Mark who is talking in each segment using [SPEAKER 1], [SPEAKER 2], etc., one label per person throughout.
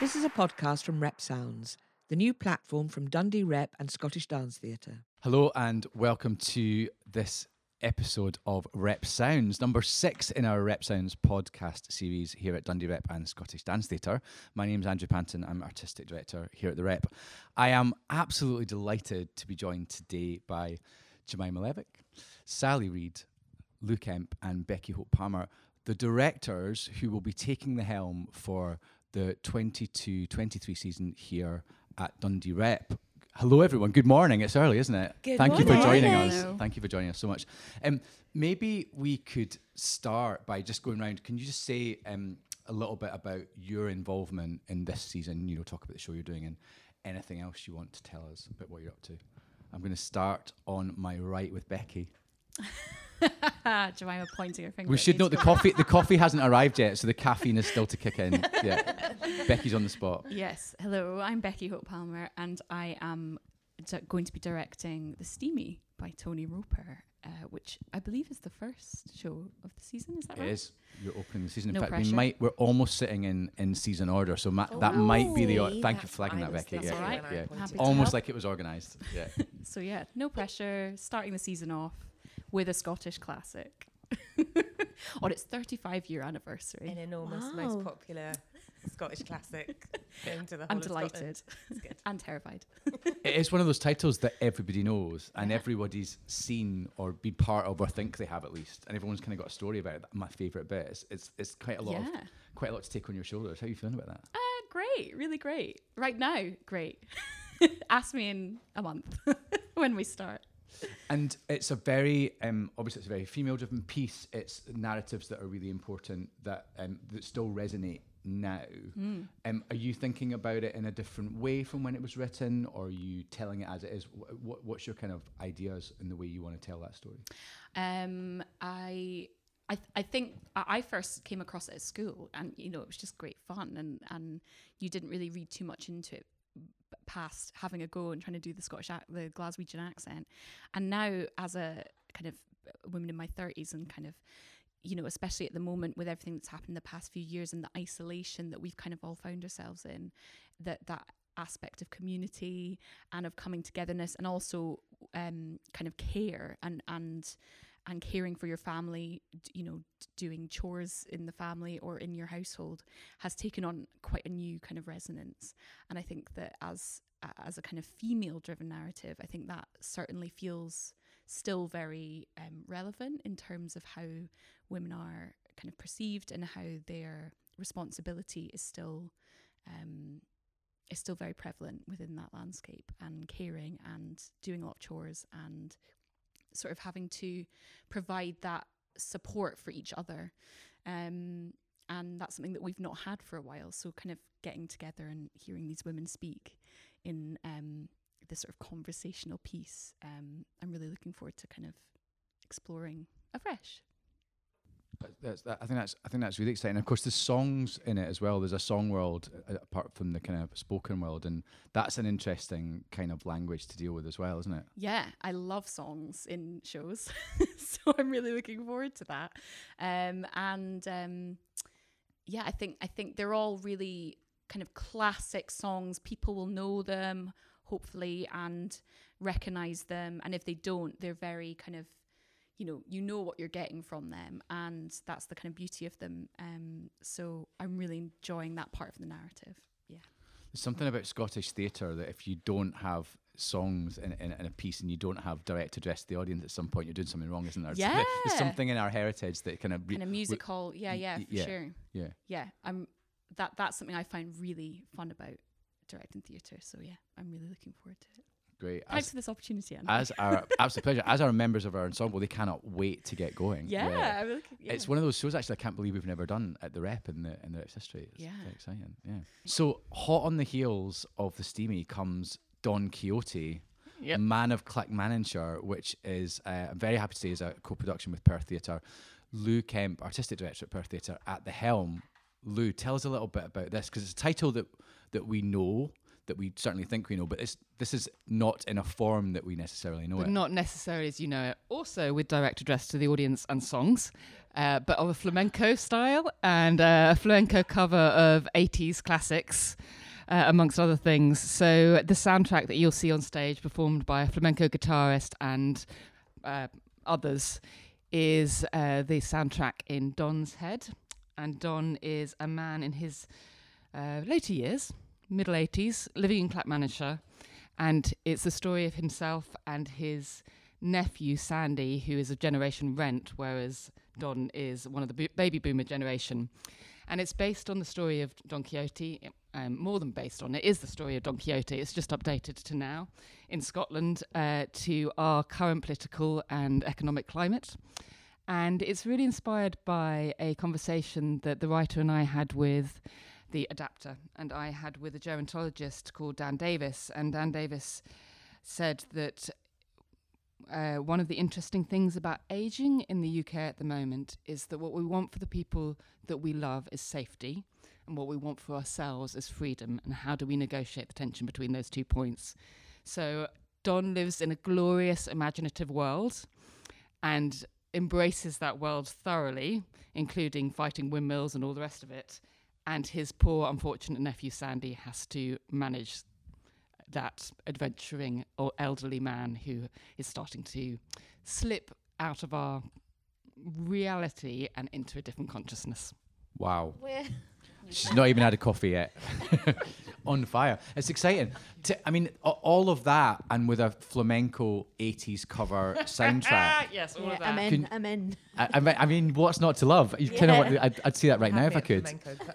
[SPEAKER 1] This is a podcast from Rep Sounds, the new platform from Dundee Rep and Scottish Dance Theatre.
[SPEAKER 2] Hello and welcome to this episode of Rep Sounds, number six in our Rep Sounds podcast series here at Dundee Rep and Scottish Dance Theatre. My name is Andrew Panton. I'm artistic director here at the Rep. I am absolutely delighted to be joined today by Jemima Levick, Sally Reid, Lu Kemp, and Becky Hope Palmer, the directors who will be taking the helm for the 22 23 season here at Dundee Rep. Hello, everyone. Good morning. It's early, isn't it?
[SPEAKER 1] Good
[SPEAKER 2] Thank you for joining
[SPEAKER 1] Morning.
[SPEAKER 2] us. Thank you for joining us so much. Um, maybe we could start by just going around. Can you just say um, a little bit about your involvement in this season? You know, talk about the show you're doing and anything else you want to tell us about what you're up to. I'm going to start on my right with Becky.
[SPEAKER 3] Jemima pointing her finger.
[SPEAKER 2] We should note the coffee. The coffee hasn't arrived yet, so the caffeine is still to kick in. Yeah, Becky's on the spot.
[SPEAKER 3] Yes. Hello, I'm Becky Hope Palmer, and I am d- going to be directing The Steamie by Tony Roper, uh, which I believe is the first show of the season. Is that
[SPEAKER 2] It
[SPEAKER 3] right?
[SPEAKER 2] It is. You're opening the season. In
[SPEAKER 3] No
[SPEAKER 2] fact, we might. We're almost sitting in in season order, so ma- that might be the. Or- thank you for flagging that, Becky. Yeah, yeah, yeah.
[SPEAKER 3] pointed Happy
[SPEAKER 4] to
[SPEAKER 3] to
[SPEAKER 2] Almost
[SPEAKER 3] help.
[SPEAKER 2] like it was organised. Yeah.
[SPEAKER 3] So yeah, no pressure. Starting the season off with a Scottish classic on its 35 year anniversary.
[SPEAKER 4] An enormous,
[SPEAKER 1] Wow.
[SPEAKER 4] most popular Scottish classic. Going to the
[SPEAKER 3] I'm delighted and terrified.
[SPEAKER 2] it is one of those titles that everybody knows and
[SPEAKER 3] Yeah.
[SPEAKER 2] everybody's seen or been part of or think they have at least, and everyone's kind of got a story about it. My favourite bit. It's, it's it's quite a lot
[SPEAKER 3] yeah.
[SPEAKER 2] of quite a lot to take on your shoulders. How are you feeling about that?
[SPEAKER 3] Uh, great, really great. Right now, great. Ask me in a month when we start.
[SPEAKER 2] And it's a very um, obviously it's a very female-driven piece. It's narratives that are really important that um, that still resonate now.
[SPEAKER 3] Hmm.
[SPEAKER 2] Um, are you thinking about it in a different way from when it was written, or are you telling it as it is? Wh- What, what's your kind of ideas in the way you want to tell that story?
[SPEAKER 3] Um, I. I, th- I think I first came across it at school, and you know it was just great fun, and, and you didn't really read too much into it past having a go and trying to do the Scottish the Glaswegian accent. And now, as a kind of woman in my thirties, and kind of you know, especially at the moment with everything that's happened in the past few years and the isolation that we've kind of all found ourselves in, that that aspect of community and of coming togetherness and also um, kind of care and and and caring for your family, you know, doing chores in the family or in your household has taken on quite a new kind of resonance. And I think that as as a kind of female driven narrative, I think that certainly feels still very um, relevant in terms of how women are kind of perceived and how their responsibility is still um, is still very prevalent within that landscape and caring and doing a lot of chores and sort of having to provide that support for each other. Um, and that's something that we've not had for a while. So, kind of getting together and hearing these women speak in um, this sort of conversational piece, um, I'm really looking forward to kind of exploring afresh.
[SPEAKER 2] That- That's, that, I think that's I think that's really exciting. Of course, there's songs in it as well. There's a song world uh, apart from the kind of spoken world, and that's an interesting kind of language to deal with as well, isn't it?
[SPEAKER 3] Yeah, I love songs in shows, so I'm really looking forward to that. Um, and um, yeah, I think I think they're all really kind of classic songs. People will know them, hopefully, and recognize them. And if they don't, they're very kind of you know you know what you're getting from them and that's the kind of beauty of them um so i'm really enjoying that part of the narrative yeah
[SPEAKER 2] There's something about Scottish theatre that if you don't have songs in, in, in a piece and you don't have direct address to the audience at some point, you're doing something wrong, isn't there? There's-
[SPEAKER 3] Yeah.
[SPEAKER 2] There's something in our heritage that kind of. re-
[SPEAKER 3] kind of music hall yeah yeah for
[SPEAKER 2] yeah.
[SPEAKER 3] sure
[SPEAKER 2] yeah.
[SPEAKER 3] yeah, I'm that that's something I find really fun about directing theatre. So yeah, I'm really looking forward to it.
[SPEAKER 2] Great.
[SPEAKER 3] Thanks
[SPEAKER 2] As,
[SPEAKER 3] for this opportunity, Andy.
[SPEAKER 2] as our absolute pleasure. As our members of our ensemble, they cannot wait to get going.
[SPEAKER 3] yeah, I'm yeah.
[SPEAKER 2] It's one of those shows actually I can't believe we've never done at the rep in the in the Rep's history. It's
[SPEAKER 3] Yeah.
[SPEAKER 2] very exciting. Yeah. So hot on the heels of the Steamie comes Don Quixote,
[SPEAKER 3] Yep.
[SPEAKER 2] Man of Clackmannanshire, which is uh, I'm very happy to say is a co-production with Perth Theatre. Lu Kemp, artistic director at Perth Theatre, at the helm. Lu, tell us a little bit about this because it's a title that that we know that we certainly think we know, but this is not in a form that we necessarily know
[SPEAKER 5] but
[SPEAKER 2] it.
[SPEAKER 5] not necessarily as you know it. Also with direct address to the audience and songs, uh, but of a flamenco style and uh, a flamenco cover of 80s classics. Uh, amongst other things. So, the soundtrack that you'll see on stage, performed by a flamenco guitarist and uh, others, is uh, the soundtrack in Don's head. And Don is a man in his uh, later years, middle 80s, living in Clackmannanshire. And it's the story of himself and his nephew, Sandy, who is a Generation Rent, whereas Don is one of the b- baby boomer generation. And it's based on the story of Don Quixote, um, more than based on it, is the story of Don Quixote. It's just updated to now in Scotland uh, to our current political and economic climate. And it's really inspired by a conversation that the writer and I had with the adapter, and I had with a gerontologist called Dan Davis. And Dan Davis said that uh, one of the interesting things about aging in the UK at the moment is that what we want for the people that we love is safety, and what we want for ourselves is freedom. And how do we negotiate the tension between those two points? So, Don lives in a glorious, imaginative world and embraces that world thoroughly, including fighting windmills and all the rest of it. And his poor, unfortunate nephew Sandy has to manage that adventuring or elderly man who is starting to slip out of our reality and into a different consciousness.
[SPEAKER 2] Wow. She's not even had a coffee yet. On fire. It's exciting. To, I mean, all of that and with a flamenco 80s cover soundtrack.
[SPEAKER 5] yes, all
[SPEAKER 6] Yeah,
[SPEAKER 5] of that.
[SPEAKER 6] I'm in.
[SPEAKER 2] Can-
[SPEAKER 6] I'm in.
[SPEAKER 2] I, I mean- what's not to love? You kind of,
[SPEAKER 6] Yeah.
[SPEAKER 2] I'd, I'd see that right now if I could.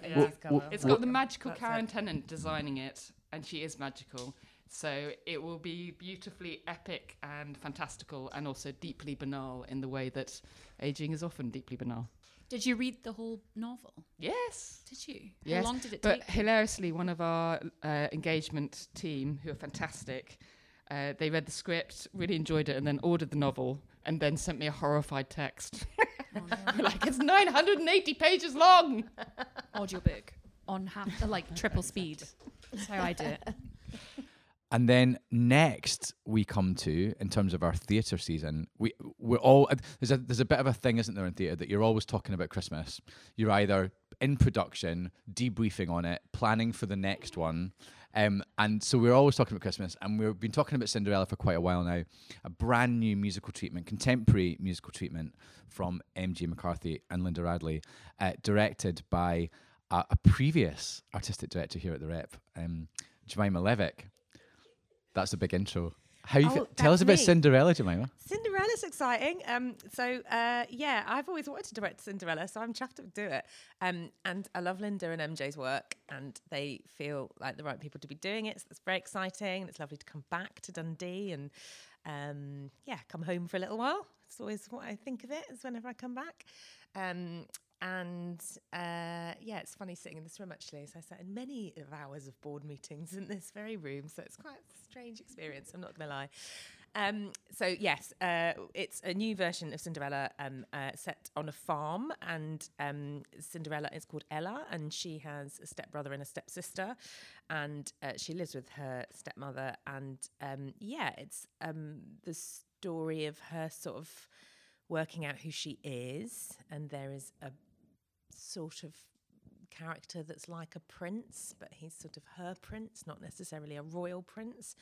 [SPEAKER 5] Yeah.
[SPEAKER 2] Well,
[SPEAKER 5] It's got the magical Karen
[SPEAKER 4] it.
[SPEAKER 5] Tennent designing it, and she is magical. So it will be beautifully epic and fantastical, and also deeply banal in the way that aging is often deeply banal.
[SPEAKER 3] Did you read the whole novel?
[SPEAKER 5] Yes.
[SPEAKER 3] Did you?
[SPEAKER 5] Yes,
[SPEAKER 3] How long did it
[SPEAKER 5] But
[SPEAKER 3] take?
[SPEAKER 5] hilariously, one of our uh, engagement team, who are fantastic, uh, they read the script, really enjoyed it, and then ordered the novel, and then sent me a horrified text. like, it's 980 pages long.
[SPEAKER 3] Audiobook on half, uh, like triple speed. That's how I do it.
[SPEAKER 2] And then next we come to, in terms of our theatre season, we we're all there's a there's a bit of a thing, isn't there, in theatre that you're always talking about Christmas. You're either in production, debriefing on it, planning for the next one. Um, and so we're always talking about Christmas, and we've been talking about Cinderella for quite a while now. A brand new musical treatment, contemporary musical treatment from M.J. McCarthy and Linda Radley, uh, directed by a, a previous artistic director here at the Rep, um, Jemima Levick. That's a big intro. How you
[SPEAKER 4] Oh,
[SPEAKER 2] fe- tell us about
[SPEAKER 4] me.
[SPEAKER 2] Cinderella, Jemima?
[SPEAKER 4] Cinderella's exciting. Um, so uh, yeah, I've always wanted to direct Cinderella, so I'm chuffed to do it. Um, and I love Linda and MJ's work, and they feel like the right people to be doing it. So it's very exciting. and It's lovely to come back to Dundee and um, yeah, come home for a little while. It's always what I think of it is whenever I come back. Um, and uh, yeah, it's funny sitting in this room actually. So I sat in many of hours of board meetings in this very room. So it's quite a strange experience. I'm not going to lie. Um, so yes, uh, it's a new version of Cinderella um, uh, set on a farm, and um, Cinderella is called Ella, and she has a stepbrother and a stepsister, and uh, she lives with her stepmother, and um, yeah, it's um, the story of her sort of working out who she is, and there is a sort of character that's like a prince, but he's sort of her prince, not necessarily a royal prince.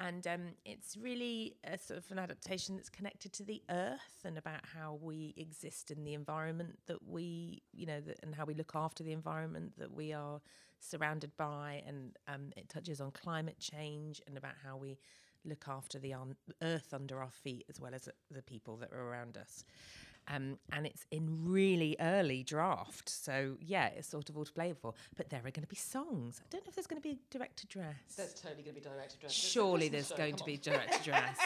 [SPEAKER 4] And um, it's really a sort of an adaptation that's connected to the earth and about how we exist in the environment that we, you know, and how we look after the environment that we are surrounded by. And um, it touches on climate change and about how we look after the un- earth under our feet as well as the people that are around us. Um, and it's in really early draft. So, yeah, it's sort of all to play for. But there are going to be songs. I don't know if there's going to be a direct address.
[SPEAKER 5] That's totally going to be direct address.
[SPEAKER 4] Surely there's going to be direct address.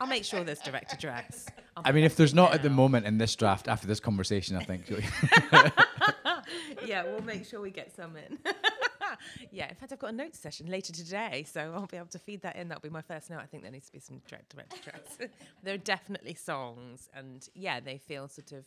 [SPEAKER 4] I'll make sure there's direct address. I'll
[SPEAKER 2] I mean, if there's
[SPEAKER 4] in
[SPEAKER 2] not at the moment in this draft after this conversation, I think.
[SPEAKER 4] yeah, we'll make sure we get some in. yeah, in fact, I've got a note session later today, so I'll be able to feed that in. That'll be my first note. I think there needs to be some direct direct address. there are definitely songs, and yeah, they feel sort of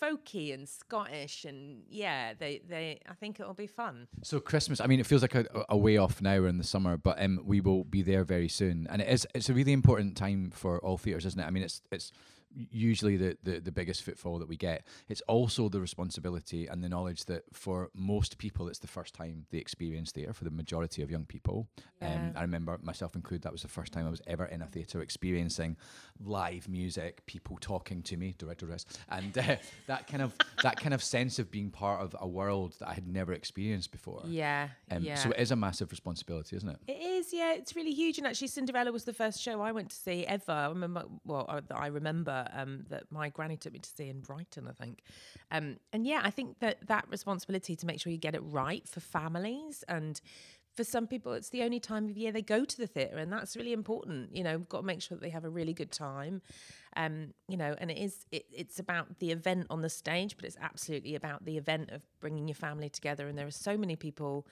[SPEAKER 4] folky and Scottish, and yeah, they they. I think it'll be fun.
[SPEAKER 2] So Christmas, I mean, it feels like a, a way off now in the summer, but um, we will be there very soon, and it is it's a really important time for all theatres, isn't it? I mean, it's it's usually the, the the biggest footfall that we get. It's also the responsibility and the knowledge that for most people, it's the first time they experience theatre. For the majority of young people, um,
[SPEAKER 4] Yeah.
[SPEAKER 2] I remember myself included, that was the first time I was ever in a theatre experiencing live music, people talking to me, director address, and uh, that kind of that kind of sense of being part of a world that I had never experienced before.
[SPEAKER 4] Yeah,
[SPEAKER 2] Um,
[SPEAKER 4] yeah.
[SPEAKER 2] So it is a massive responsibility, isn't it?
[SPEAKER 4] It is, yeah. It's really huge, and actually, Cinderella was the first show I went to see ever. I remember, well, I, that Um, that my granny took me to see in Brighton, I think. Um, and yeah, I think that that responsibility to make sure you get it right for families and. For some people, it's the only time of year they go to the theatre, and that's really important. You know, got to make sure that they have a really good time. Um, you know, and it is it, it's about the event on the stage, but it's absolutely about the event of bringing your family together. And there are so many people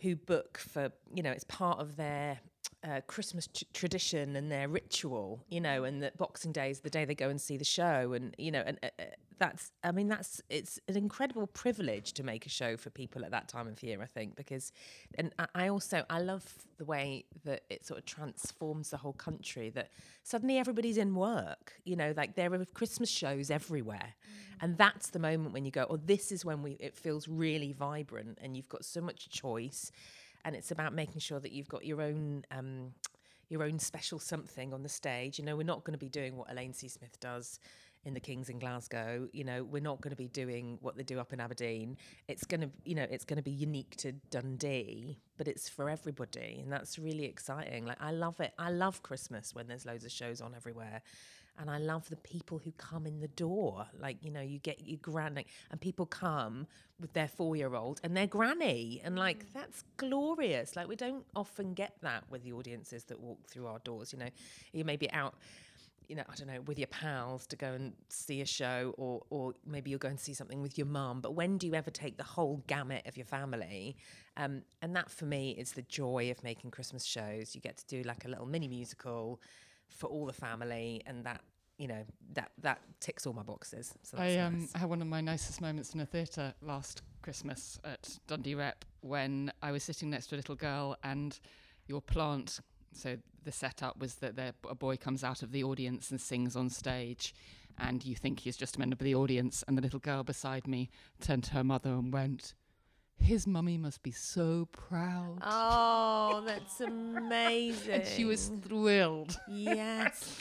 [SPEAKER 4] who book for you know it's part of their uh, Christmas t- tradition and their ritual, you know, and that Boxing Day is the day they go and see the show, and you know, and uh, uh, that's I mean that's it's an incredible privilege to make a show for people at that time of year, I think, because and I- I also I love the way that it sort of transforms the whole country that suddenly everybody's in work, you know, like there are Christmas shows everywhere, and that's the moment when you go, oh, this is when we it feels really vibrant, and you've got so much choice and it's about making sure that you've got your own um, your own special something on the stage. You know, we're not going to be doing what Elaine C. Smith does in the Kings in Glasgow. You know, we're not going to be doing what they do up in Aberdeen. It's going to, you know, it's going to be unique to Dundee, but it's for everybody, and that's really exciting. Like I love it. I love Christmas when there's loads of shows on everywhere. And I love the people who come in the door. Like, you know, you get your granny, and people come with their four year old and their granny. And, like, that's glorious. Like, we don't often get that with the audiences that walk through our doors. You know, you may be out, you know, I don't know, with your pals to go and see a show, or, or maybe you'll go and see something with your mum. But when do you ever take the whole gamut of your family? Um, and that for me is the joy of making Christmas shows. You get to do like a little mini musical for all the family, and that you know that that ticks all my boxes. So that's
[SPEAKER 5] I um,
[SPEAKER 4] nice.
[SPEAKER 5] had one of my nicest moments in a theatre last Christmas at Dundee Rep when I was sitting next to a little girl and your plant. So the setup was that there, a boy comes out of the audience and sings on stage, and you think he's just a member of the audience. And the little girl beside me turned to her mother and went, "His mummy must be so proud."
[SPEAKER 4] Oh, that's amazing.
[SPEAKER 5] and she was thrilled.
[SPEAKER 4] yes.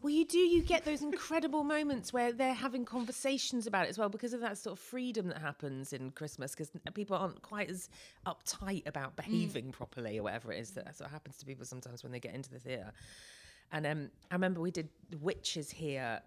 [SPEAKER 4] Well, you do. You get those incredible moments where they're having conversations about it as well because of that sort of freedom that happens in Christmas because people aren't quite as uptight about behaving properly or whatever it is that sort of happens to people sometimes when they get into the theatre. And um, I remember we did Witches here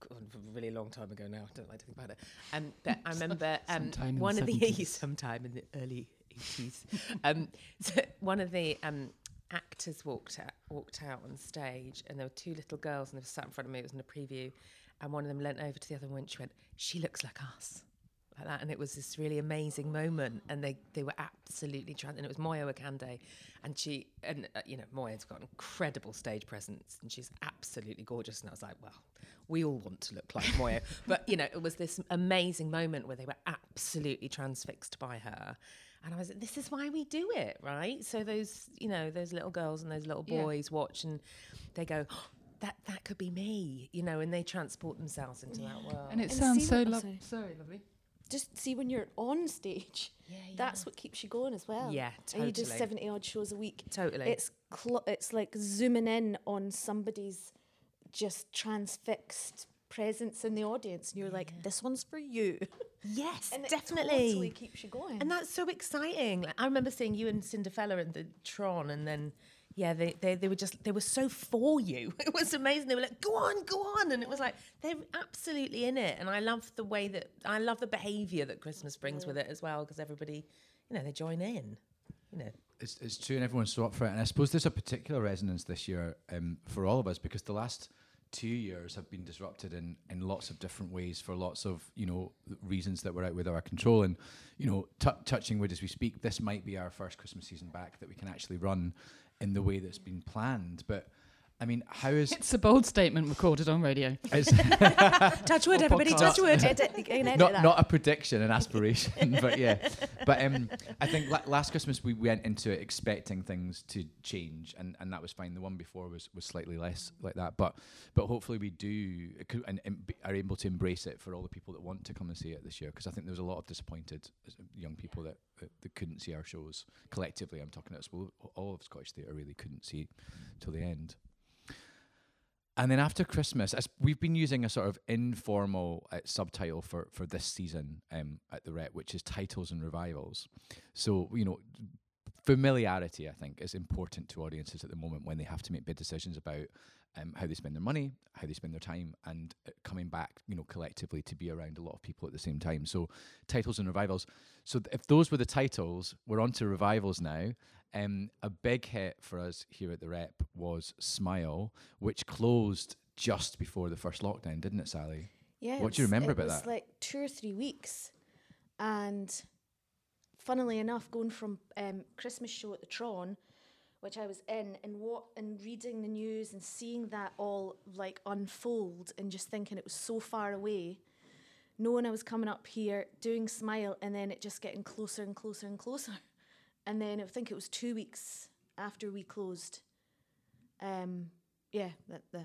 [SPEAKER 4] God, a really long time ago now. I don't like to think about it. Um, but I remember um,
[SPEAKER 5] the
[SPEAKER 4] one of the
[SPEAKER 5] 70s.
[SPEAKER 4] sometime in the early eighties. um, so one of the um, actors walked out, walked out on stage, and there were two little girls, and they were sat in front of me. It was in a preview, and one of them leant over to the other one. and She went, "She looks like us." Like that, and it was this really amazing moment, and they they were absolutely trans. And it was Moyo Akande, and she and uh, you know Moyo's got incredible stage presence, and she's absolutely gorgeous. And I was like, well, we all want to look like Moyo, but you know, it was this amazing moment where they were absolutely transfixed by her. And I was like, this is why we do it, right? So those, you know, those little girls and those little
[SPEAKER 5] Yeah.
[SPEAKER 4] boys watch and they go, "Oh, that that could be me, you know, and they transport themselves into that world.
[SPEAKER 5] And it
[SPEAKER 6] And
[SPEAKER 5] sounds so lovely.
[SPEAKER 6] sorry.
[SPEAKER 5] Sorry, lovely.
[SPEAKER 6] Just see when you're on stage, that's what keeps you going as well.
[SPEAKER 4] Yeah, totally.
[SPEAKER 6] And you do 70 odd shows a week.
[SPEAKER 4] Totally.
[SPEAKER 6] It's cl- it's like zooming in on somebody's just transfixed presence in the audience, and you're like, this one's for you.
[SPEAKER 4] yes,
[SPEAKER 6] and it
[SPEAKER 4] definitely.
[SPEAKER 6] totally keeps you going.
[SPEAKER 4] And that's so exciting. Like, I remember seeing you and Cinderella in the Tron, and then yeah, they, they they were just they were so for you. It was amazing. They were like, go on, go on, and it was like they're absolutely in it. And I love the way that I love the behaviour that Christmas brings with it as well, because everybody, you know, they join in. You know,
[SPEAKER 2] It's, it's true, and everyone's so up for it. And I suppose there's a particular resonance this year um, for all of us because the last two years have been disrupted in, in lots of different ways for lots of you know reasons that were out with our control. And you know, t- touching wood as we speak, this might be our first Christmas season back that we can actually run in the way that's been planned. But I mean, how is
[SPEAKER 5] It's a bold statement recorded on radio.
[SPEAKER 2] is
[SPEAKER 4] Touch wood, everybody,
[SPEAKER 2] podcast.
[SPEAKER 4] touch wood.
[SPEAKER 6] Edit, you can edit
[SPEAKER 2] not not a prediction, an aspiration, but yeah. But um, I think la- last Christmas we went into it expecting things to change, and, and that was fine. The one before was, was slightly less like that, but but hopefully we do it could- and, and be- are able to embrace it for all the people that want to come and see it this year. Because I think there was a lot of disappointed young people that, that, that couldn't see our shows collectively. I'm talking about well, all of Scottish theatre really couldn't see till the end. And then after Christmas, as we've been using a sort of informal uh, subtitle for, for this season um, at the Rep, which is titles and revivals. So, you know, familiarity, I think, is important to audiences at the moment when they have to make big decisions about um, how they spend their money, how they spend their time, and uh, coming back, you know, collectively to be around a lot of people at the same time. So, titles and revivals. So, th- if those were the titles, we're on to revivals now. Um, a big hit for us here at the Rep was Smile, which closed just before the first lockdown, didn't it, Sally?
[SPEAKER 6] Yeah.
[SPEAKER 2] What do you remember
[SPEAKER 6] it
[SPEAKER 2] about
[SPEAKER 6] was
[SPEAKER 2] that?
[SPEAKER 6] like two or three weeks. And funnily enough, going from um, Christmas show at the Tron, which I was in, and what and reading the news and seeing that all like unfold and just thinking it was so far away, knowing I was coming up here doing Smile and then it just getting closer and closer and closer. And then I think it was two weeks after we closed. Um, yeah, that the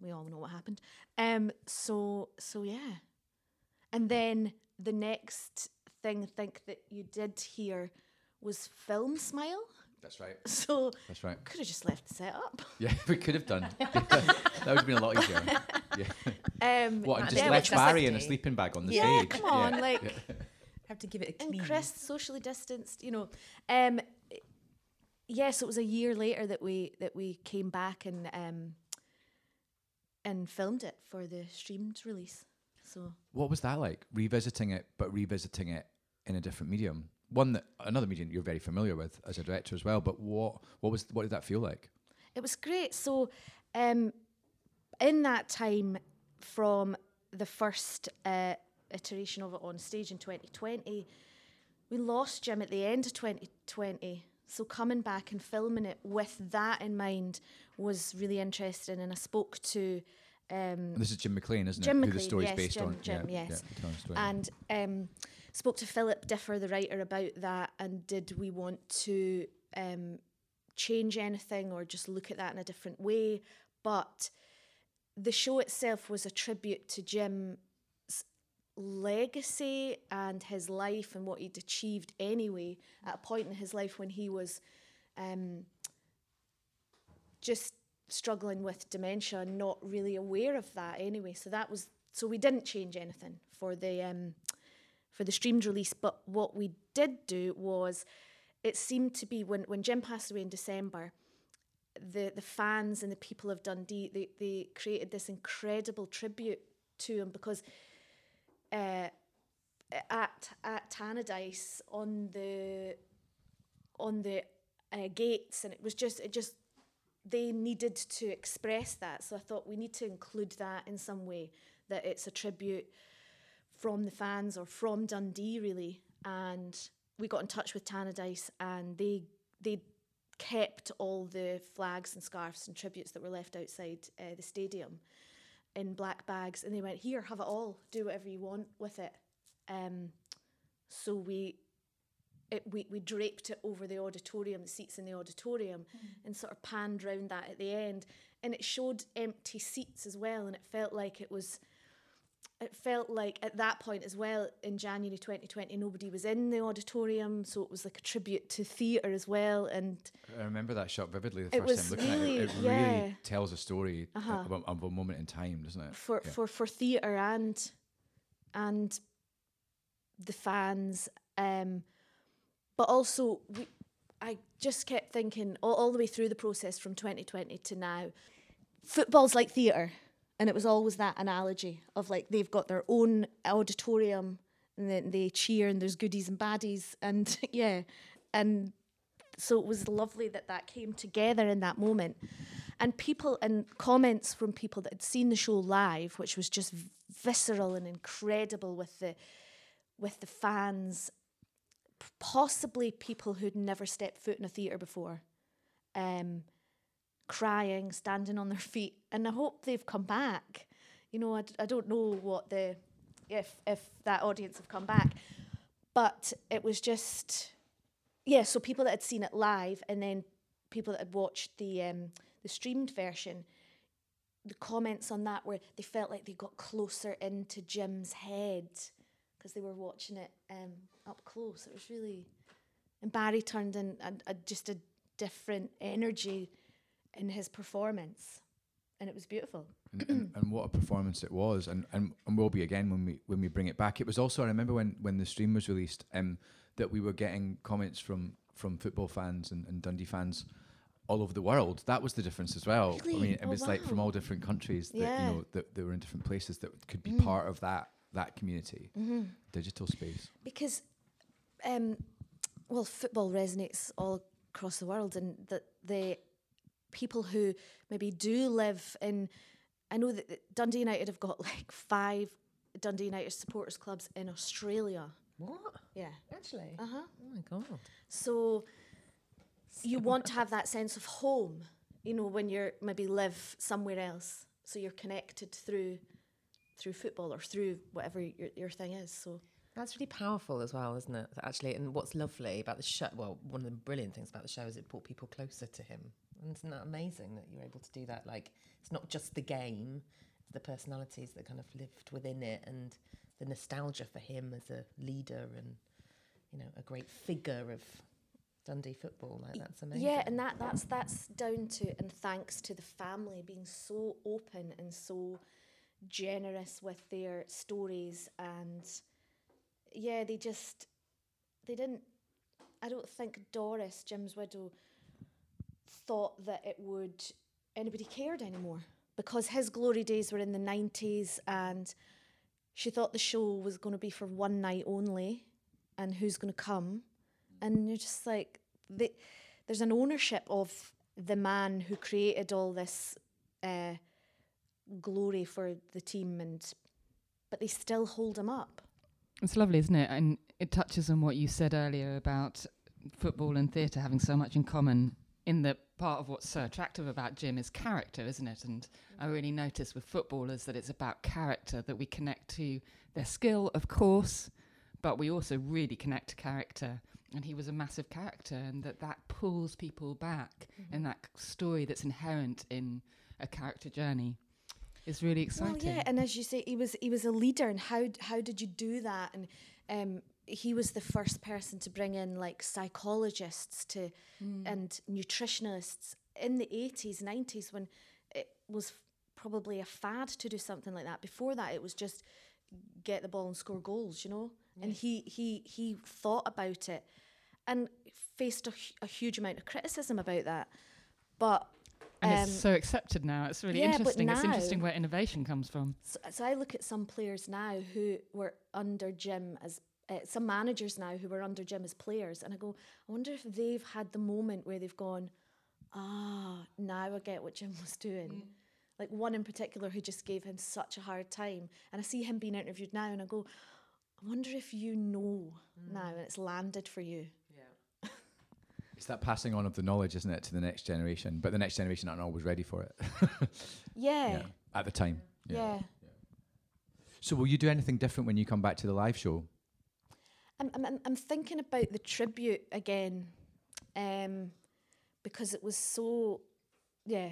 [SPEAKER 6] we all know what happened. Um, so so yeah, and then the next thing I think that you did here was film smile.
[SPEAKER 2] That's right.
[SPEAKER 6] So
[SPEAKER 2] That's right.
[SPEAKER 6] could have just left the set up.
[SPEAKER 2] Yeah, we could have done. that would have been a lot easier. Yeah.
[SPEAKER 6] Um,
[SPEAKER 2] What, and just
[SPEAKER 6] yeah,
[SPEAKER 2] left Barry in a sleeping bag on the
[SPEAKER 6] Yeah,
[SPEAKER 2] stage?
[SPEAKER 6] come on, like
[SPEAKER 4] Have to give it a
[SPEAKER 6] and
[SPEAKER 4] clean.
[SPEAKER 6] Chris socially distanced, you know. Um, yes, it was a year later that we that we came back and um, and filmed it for the streamed release. So
[SPEAKER 2] What was that like? Revisiting it, but revisiting it in a different medium. One that another medium you're very familiar with as a director as well. But what what was what did that feel like?
[SPEAKER 6] It was great. So, um, in that time, from the first uh, iteration of it on stage in 2020, we lost Jim at the end of 2020. So coming back and filming it with that in mind was really interesting. And I spoke to um,
[SPEAKER 2] This is Jim McLean, isn't
[SPEAKER 6] Jim
[SPEAKER 2] it? Who the
[SPEAKER 6] McLean,
[SPEAKER 2] story's
[SPEAKER 6] yes,
[SPEAKER 2] based
[SPEAKER 6] Jim-
[SPEAKER 2] on.
[SPEAKER 6] Jim,
[SPEAKER 2] yeah,
[SPEAKER 6] yes.
[SPEAKER 2] Yeah, telling the story.
[SPEAKER 6] and um, spoke to Philip Differ, the writer, about that. And did we want to um, change anything or just look at that in a different way? But the show itself was a tribute to Jim's legacy and his life and what he'd achieved anyway at a point in his life when he was um, just struggling with dementia and not really aware of that anyway. So that was so we didn't change anything for the um, for the streamed release. But what we did do was it seemed to be when when Jim passed away in December. The, the fans and the people of Dundee they, they created this incredible tribute to him because uh, at at Tannadice on the on the uh, gates and it was just it just they needed to express that. So I thought we need to include that in some way that it's a tribute from the fans or from Dundee really. And we got in touch with Tannadice and they they kept all the flags and scarves and tributes that were left outside uh, the stadium in black bags and they went here have it all. Do whatever you want with it. Um, so we it, we, we draped it over the auditorium the seats in the auditorium and sort of panned round that at the end. And it showed empty seats as well and it felt like it was it felt like at that point as well in January 2020 nobody was in the auditorium so it was like a tribute to theatre as well and
[SPEAKER 2] I remember that shot vividly the
[SPEAKER 6] It
[SPEAKER 2] first
[SPEAKER 6] was
[SPEAKER 2] time looking
[SPEAKER 6] really-
[SPEAKER 2] at it. It
[SPEAKER 6] yeah.
[SPEAKER 2] really tells a story
[SPEAKER 6] Uh-huh.
[SPEAKER 2] of, a, of a moment in time, doesn't it?
[SPEAKER 6] for
[SPEAKER 2] Yeah.
[SPEAKER 6] for for theatre and and the fans um but also we I just kept thinking all, all the way through the process from 2020 to now football's like theatre and it was always that analogy of like they've got their own auditorium and then they cheer and there's goodies and baddies and yeah. And so it was lovely that that came together in that moment. And people and comments from people that had seen the show live which was just visceral and incredible with the with the fans possibly people who'd never stepped foot in a theatre before. Um crying, standing on their feet, and I hope they've come back. You know, I, d- I don't know what the if if that audience have come back, but it was just yeah. So people that had seen it live, and then people that had watched the um, the streamed version, the comments on that were they felt like they got closer into Jim's head because they were watching it um, up close. It was really, and Barry turned in a, a, just a different energy in his performance, and it was beautiful.
[SPEAKER 2] and, and, and what a performance it was, and, and and will be again when we when we bring it back. It was also I remember when when the stream was released, um, that we were getting comments from from football fans and, and Dundee fans all over the world. That was the difference as well. I mean, it
[SPEAKER 6] Oh,
[SPEAKER 2] was like from all different countries that
[SPEAKER 6] Yeah.
[SPEAKER 2] you know that they were in different places that could be
[SPEAKER 6] Mm.
[SPEAKER 2] part of that that community, digital space.
[SPEAKER 6] because um, well football resonates all across the world and that the people who maybe do live in I know that Dundee United have got like five Dundee United supporters clubs in Australia.
[SPEAKER 4] What?
[SPEAKER 6] Yeah.
[SPEAKER 4] Actually?
[SPEAKER 6] Uh-huh.
[SPEAKER 4] Oh my god.
[SPEAKER 6] So you want to have that sense of home, you know, when you're maybe live somewhere else. So you're connected through through football or through whatever your, your thing is. So
[SPEAKER 4] That's really powerful as well, isn't it? Actually, and what's lovely about the show, well, one of the brilliant things about the show is it brought people closer to him. And isn't that amazing that you're able to do that? Like, it's not just the game, it's the personalities that kind of lived within it and the nostalgia for him as a leader and, you know, a great figure of Dundee football. Like, that's amazing.
[SPEAKER 6] Yeah, and that that's that's down to and thanks to the family being so open and so generous with their stories and yeah, they just they didn't I don't think Doris, Jim's widow, thought that it would anybody cared anymore because his glory days were in the 90s and she thought the show was going to be for one night only and who's going to come and you're just like the, there's an ownership of the man who created all this uh, glory for the team and but they still hold him up
[SPEAKER 5] It's lovely, isn't it? And it touches on what you said earlier about football and theatre having so much in common. In the part of what's so attractive about Jim is character, isn't it? And I really notice with footballers that it's about character, that we connect to their skill, of course, but we also really connect to character. And he was a massive character, and that that pulls people back, and that story that's inherent in a character journey is really exciting.
[SPEAKER 6] Well, yeah, and as you say, he was he was a leader, and how how did you do that? And um, he was the first person to bring in like psychologists to and nutritionists in the eighties, nineties when it was probably a fad to do something like that. Before that, it was just get the ball and score goals, you know. And he he he thought about it, and faced a, a huge amount of criticism about that, but.
[SPEAKER 5] And
[SPEAKER 6] um,
[SPEAKER 5] it's so accepted now. It's really
[SPEAKER 6] yeah,
[SPEAKER 5] interesting. It's interesting where innovation comes from.
[SPEAKER 6] So, so I look at some players now who were under Jim as uh, some managers now who were under Jim as players, and I go, I wonder if they've had the moment where they've gone, ah, now I get what Jim was doing. Like one in particular who just gave him such a hard time, and I see him being interviewed now, and I go, I wonder if you know now, and it's landed for you.
[SPEAKER 2] It's that passing on of the knowledge, isn't it, to the next generation? But the next generation aren't always ready for it.
[SPEAKER 6] Yeah,
[SPEAKER 2] At the time.
[SPEAKER 6] yeah.
[SPEAKER 2] So will you do anything different when you come back to the live show?
[SPEAKER 6] I'm, I'm, I'm- thinking about the tribute again um, because it was so, yeah,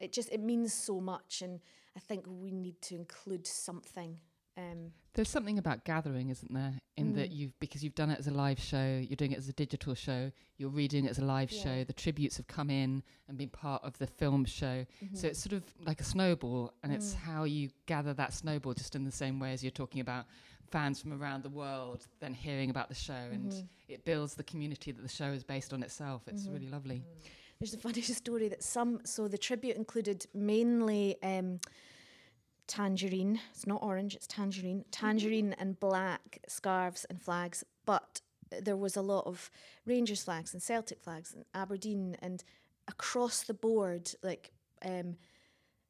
[SPEAKER 6] it just, it means so much. And I think we need to include something. Um,
[SPEAKER 5] There's something about gathering, isn't there? In that
[SPEAKER 6] Mm.
[SPEAKER 5] you've because you've done it as a live show, you're doing it as a digital show, you're redoing it as a live
[SPEAKER 6] Yeah.
[SPEAKER 5] show. The tributes have come in and been part of the film show. So it's sort of like a snowball, and it's
[SPEAKER 6] Mm.
[SPEAKER 5] how you gather that snowball, just in the same way as you're talking about fans from around the world, then hearing about the show, and
[SPEAKER 6] Mhm.
[SPEAKER 5] it builds the community that the show is based on itself. It's
[SPEAKER 6] Mhm.
[SPEAKER 5] really lovely.
[SPEAKER 6] There's a funny story that some, so the tribute included mainly um, tangerine. It's not orange, it's tangerine. Tangerine and black scarves and flags. But there was a lot of Rangers flags and Celtic flags and Aberdeen and across the board, like um,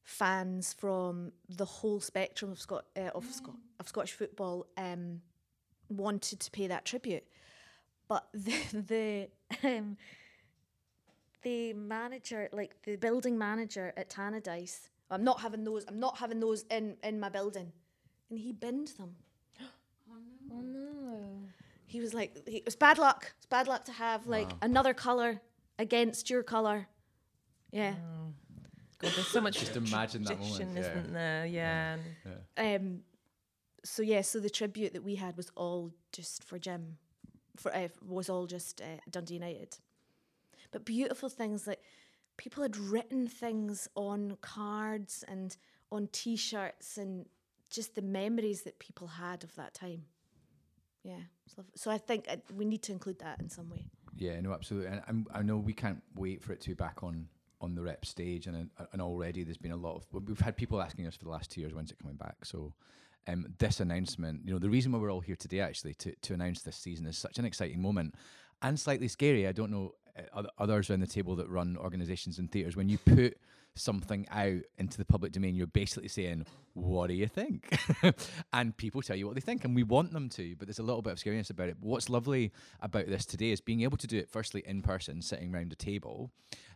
[SPEAKER 6] fans from the whole spectrum of Scot- uh, of, Scot- of Scottish football um, wanted to pay that tribute. But the, the um, the manager, like the building manager at Tannadice, I'm not having those. I'm not having those in in my building, and he binned them.
[SPEAKER 4] Oh no.
[SPEAKER 6] He was like, he, it was bad luck. It's bad luck to have like another color against your color. Yeah.
[SPEAKER 4] God, there's so much
[SPEAKER 2] Just imagine that moment,
[SPEAKER 4] tradition,
[SPEAKER 2] yeah.
[SPEAKER 4] isn't there? Yeah. and-
[SPEAKER 6] Um. So yeah. So the tribute that we had was all just for Jim. For uh, was all just uh, Dundee United. But beautiful things like people had written things on cards and on T-shirts and just the memories that people had of that time. Yeah. it's. So I think uh, we need to include that in some way.
[SPEAKER 2] Yeah, no, absolutely. And I'm, I know we can't wait for it to be back on on the rep stage, and uh, and already there's been a lot of we've had people asking us for the last two years when's it coming back. So. Um, this announcement, you know, the reason why we're all here today actually to, to announce this season is such an exciting moment and slightly scary. I don't know uh, oth- others around the table that run organisations and theatres. When you put something out into the public domain, you're basically saying, "What do you think?" and people tell you what they think, and we want them to. But there's a little bit of scariness about it. What's lovely about this today is being able to do it firstly in person, sitting around a table,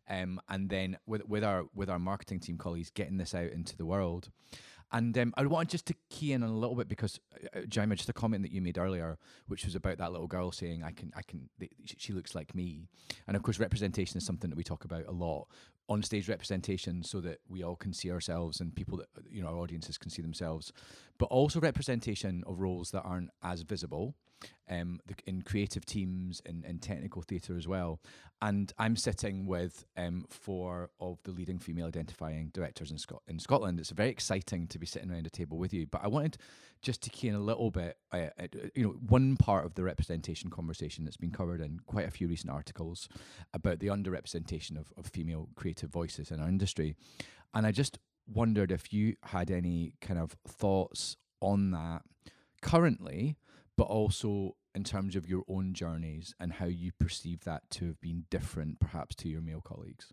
[SPEAKER 2] um, and then with with our with our marketing team colleagues getting this out into the world. And um, I wanted just to key in a little bit because, uh, uh, Jemima, just a comment that you made earlier, which was about that little girl saying, "I can, I can." Th- she looks like me, and of course, representation is something that we talk about a lot. On stage representation, so that we all can see ourselves and people that you know our audiences can see themselves, but also representation of roles that aren't as visible, um, the, in creative teams and in, technical theatre as well. And I'm sitting with um, four of the leading female identifying directors in, Scot- in Scotland. It's very exciting to be sitting around a table with you. But I wanted just to key in a little bit, uh, uh, you know, one part of the representation conversation that's been covered in quite a few recent articles about the underrepresentation of, of female creative voices in our industry. And I just wondered if you had any kind of thoughts on that currently, but also in terms of your own journeys and how you perceive that to have been different perhaps to your male colleagues.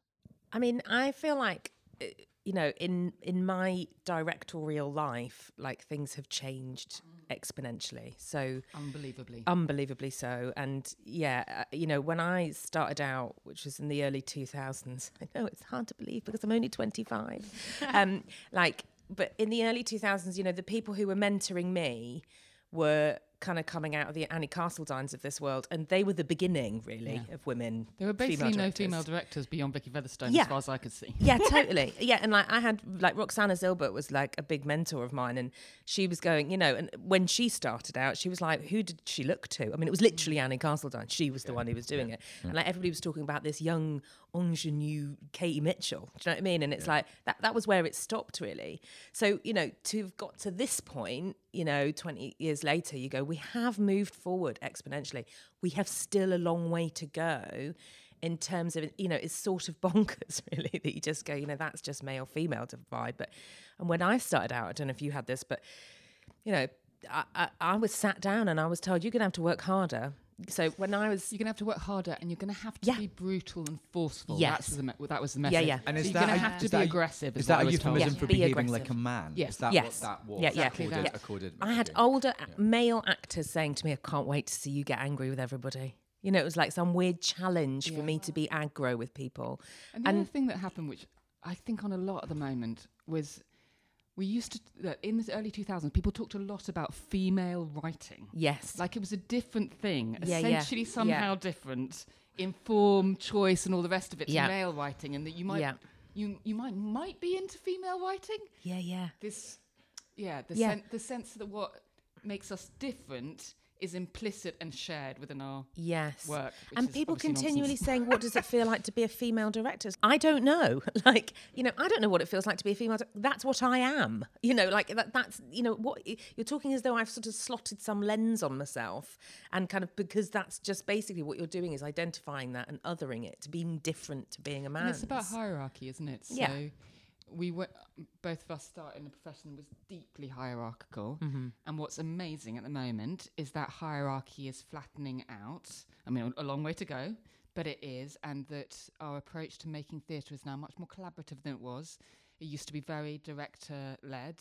[SPEAKER 4] I mean, I feel like uh, you know, in in my directorial life, like things have changed exponentially. So
[SPEAKER 5] Unbelievably.
[SPEAKER 4] unbelievably so. And yeah, uh, you know, when I started out, which was in the early 2000s, I know it's hard to believe because I'm only 25. um, like, but in the early 2000s, you know, the people who were mentoring me were kind of coming out of the Annie Castledines of this world, and they were the beginning, really,
[SPEAKER 5] Yeah.
[SPEAKER 4] of women.
[SPEAKER 5] there were basically
[SPEAKER 4] female
[SPEAKER 5] no female directors beyond Vicky Featherstone,
[SPEAKER 4] Yeah.
[SPEAKER 5] as far as I could see.
[SPEAKER 4] Yeah, totally. Yeah, and like I had like Roxana Silbert was like a big mentor of mine, and she was going, you know, and when she started out, she was like, who did she look to? I mean, it was literally mm. Annie Castledine. She was the one who was doing it, and like everybody was talking about this young ingenue Katie Mitchell. Do you know what I mean? And it's like that. That was where it stopped, really. So you know, to have got to this point, you know, twenty years later, you go, we have moved forward exponentially. We have still a long way to go in terms of you know it's sort of bonkers really that you just go you know that's just male female divide but and when i started out i don't know if you had this but you know i i, I was sat down and i was told you're going to have to work harder so when i was
[SPEAKER 5] You're going to have to work harder and you're going to have to
[SPEAKER 4] Yeah.
[SPEAKER 5] be brutal and forceful.
[SPEAKER 4] Yes.
[SPEAKER 5] That's the me- that was the message.
[SPEAKER 4] yeah. yeah.
[SPEAKER 2] And
[SPEAKER 5] so
[SPEAKER 2] is
[SPEAKER 5] you're
[SPEAKER 2] that
[SPEAKER 5] going
[SPEAKER 2] a-
[SPEAKER 5] to have to be aggressive.
[SPEAKER 2] Is
[SPEAKER 5] what
[SPEAKER 2] that
[SPEAKER 5] I
[SPEAKER 2] a
[SPEAKER 5] was told.
[SPEAKER 2] euphemism
[SPEAKER 4] Yeah.
[SPEAKER 2] for
[SPEAKER 4] Be
[SPEAKER 2] behaving
[SPEAKER 4] aggressive.
[SPEAKER 2] like a man?
[SPEAKER 5] Yes.
[SPEAKER 2] Is that
[SPEAKER 4] Yes.
[SPEAKER 2] what that was?
[SPEAKER 4] Yeah, yeah.
[SPEAKER 5] Exactly
[SPEAKER 2] A coded,
[SPEAKER 5] that.
[SPEAKER 2] a
[SPEAKER 4] i had older a- male actors saying to me i can't wait to see you get angry with everybody you know it was like some weird challenge for me to be aggro with people
[SPEAKER 5] And the
[SPEAKER 4] And-
[SPEAKER 5] other thing that happened, which I think on a lot at the moment, was we used to in the early 2000s, people talked a lot about female writing.
[SPEAKER 4] yes
[SPEAKER 5] Like it was a different thing,
[SPEAKER 4] Yeah, yeah.
[SPEAKER 5] essentially somehow different in form, choice, and all the rest of it to
[SPEAKER 4] Yeah.
[SPEAKER 5] male writing, and that you might
[SPEAKER 4] Yeah.
[SPEAKER 5] you you might might be into female writing.
[SPEAKER 4] yeah yeah
[SPEAKER 5] This, yeah, the
[SPEAKER 4] Yeah.
[SPEAKER 5] sen- the sense that what makes us different is implicit and shared within our
[SPEAKER 4] Yes.
[SPEAKER 5] work.
[SPEAKER 4] and people continually
[SPEAKER 5] nonsense.
[SPEAKER 4] saying, "What does it feel like to be a female director?" I don't know. Like, you know, I don't know what it feels like to be a female. di- That's what I am. You know, like that, that's you know what you're talking as though I've sort of slotted some lens on myself, and kind of because that's just basically what you're doing is identifying that and othering it to being different to being a man.
[SPEAKER 5] And it's about hierarchy, isn't it?
[SPEAKER 4] Yeah.
[SPEAKER 5] We were both of us start in a profession was deeply hierarchical,
[SPEAKER 4] Mm-hmm.
[SPEAKER 5] and what's amazing at the moment is that hierarchy is flattening out. I mean, a long way to go, but it is, and that our approach to making theatre is now much more collaborative than it was. It used to be very director led.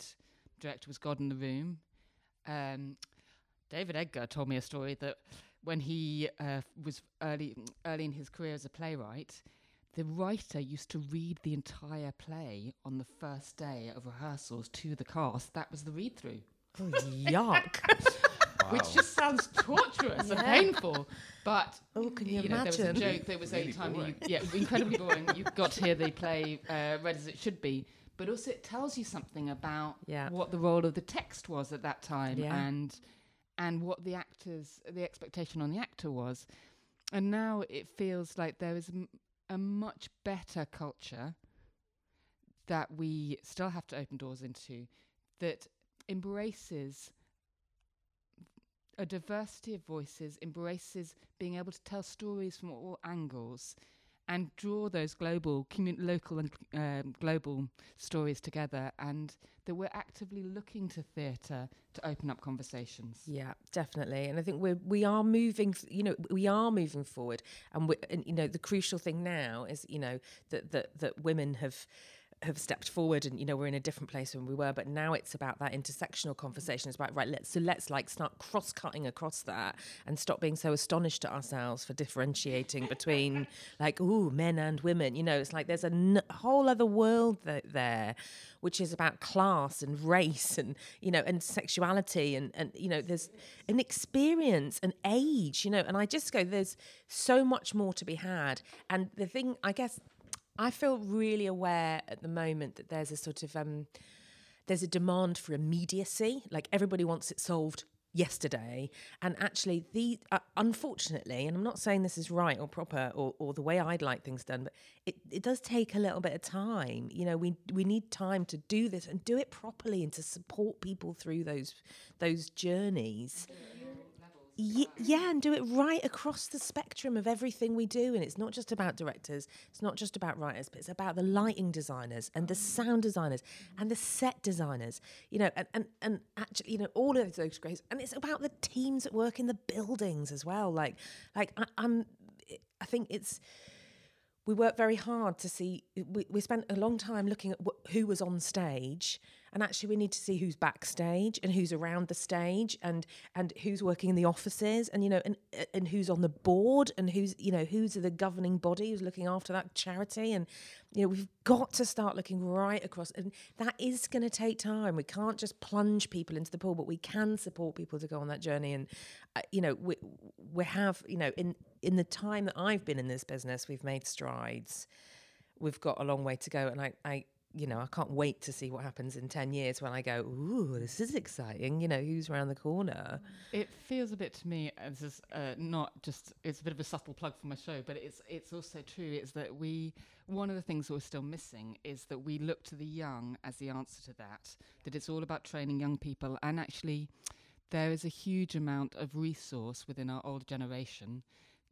[SPEAKER 5] Director was God in the room. Um, David Edgar told me a story that when he uh, was early early in his career as a playwright, the writer used to read the entire play on the first day of rehearsals to the cast. That was the read through.
[SPEAKER 4] Oh, yuck.
[SPEAKER 5] Which just sounds torturous and painful. But
[SPEAKER 4] Oh, can you
[SPEAKER 5] know, there was a joke. There was
[SPEAKER 2] Really
[SPEAKER 5] any time
[SPEAKER 2] boring.
[SPEAKER 5] you, yeah, incredibly boring. You've got to hear the play uh, read as it should be, but also it tells you something about
[SPEAKER 4] Yeah.
[SPEAKER 5] what the role of the text was at that time,
[SPEAKER 4] Yeah.
[SPEAKER 5] and and what the actors, the expectation on the actor was. And now it feels like there is m- a much better culture that we still have to open doors into that embraces a diversity of voices, embraces being able to tell stories from all angles and draw those global, commun- local and um, global stories together, and that we're actively looking to theatre to open up conversations.
[SPEAKER 4] Yeah, definitely. And I think we're we are moving. You know, we are moving forward, and we and you know the crucial thing now is you know that that that women have have stepped forward and you know we're in a different place than we were but now it's about that intersectional conversation. It's about right let's so let's like start cross cutting across that and stop being so astonished at ourselves for differentiating between like ooh men and women. You know it's like there's a n- whole other world th- there which is about class and race and you know and sexuality and and you know there's an experience and age you know and i just go there's so much more to be had. And the thing i guess i feel really aware at the moment that there's a sort of um there's a demand for immediacy. Like everybody wants it solved yesterday. And actually the uh, unfortunately and i'm not saying this is right or proper or, or the way i'd like things done but it, it does take a little bit of time. You know we we need time to do this and do it properly and to support people through those those journeys Ye- yeah, and do it right across the spectrum of everything we do. And it's not just about directors, it's not just about writers, but it's about the lighting designers and the sound designers and the set designers, you know, and, and, and actually, you know, all of those great. And it's about the teams that work in the buildings as well. Like, like I, I'm, I think it's, we work very hard to see we, we spent a long time looking at wh- who was on stage and actually we need to see who's backstage and who's around the stage and and who's working in the offices and you know and and who's on the board and who's you know who's the governing body who's looking after that charity. And you know we've got to start looking right across. And that is going to take time. We can't just plunge people into the pool but we can support people to go on that journey. And uh, you know we we have you know in in the time that I've been in this business we've made strides. We've got a long way to go. And I I you know, I can't wait to see what happens in 10 years when I go, ooh, this is exciting. You know, who's around the corner?
[SPEAKER 5] It feels a bit to me as is, uh, not just it's a bit of a subtle plug for my show, but it's it's also true. Is that we one of the things we're still missing is that we look to the young as the answer to that. That it's all about training young people, and actually, there is a huge amount of resource within our older generation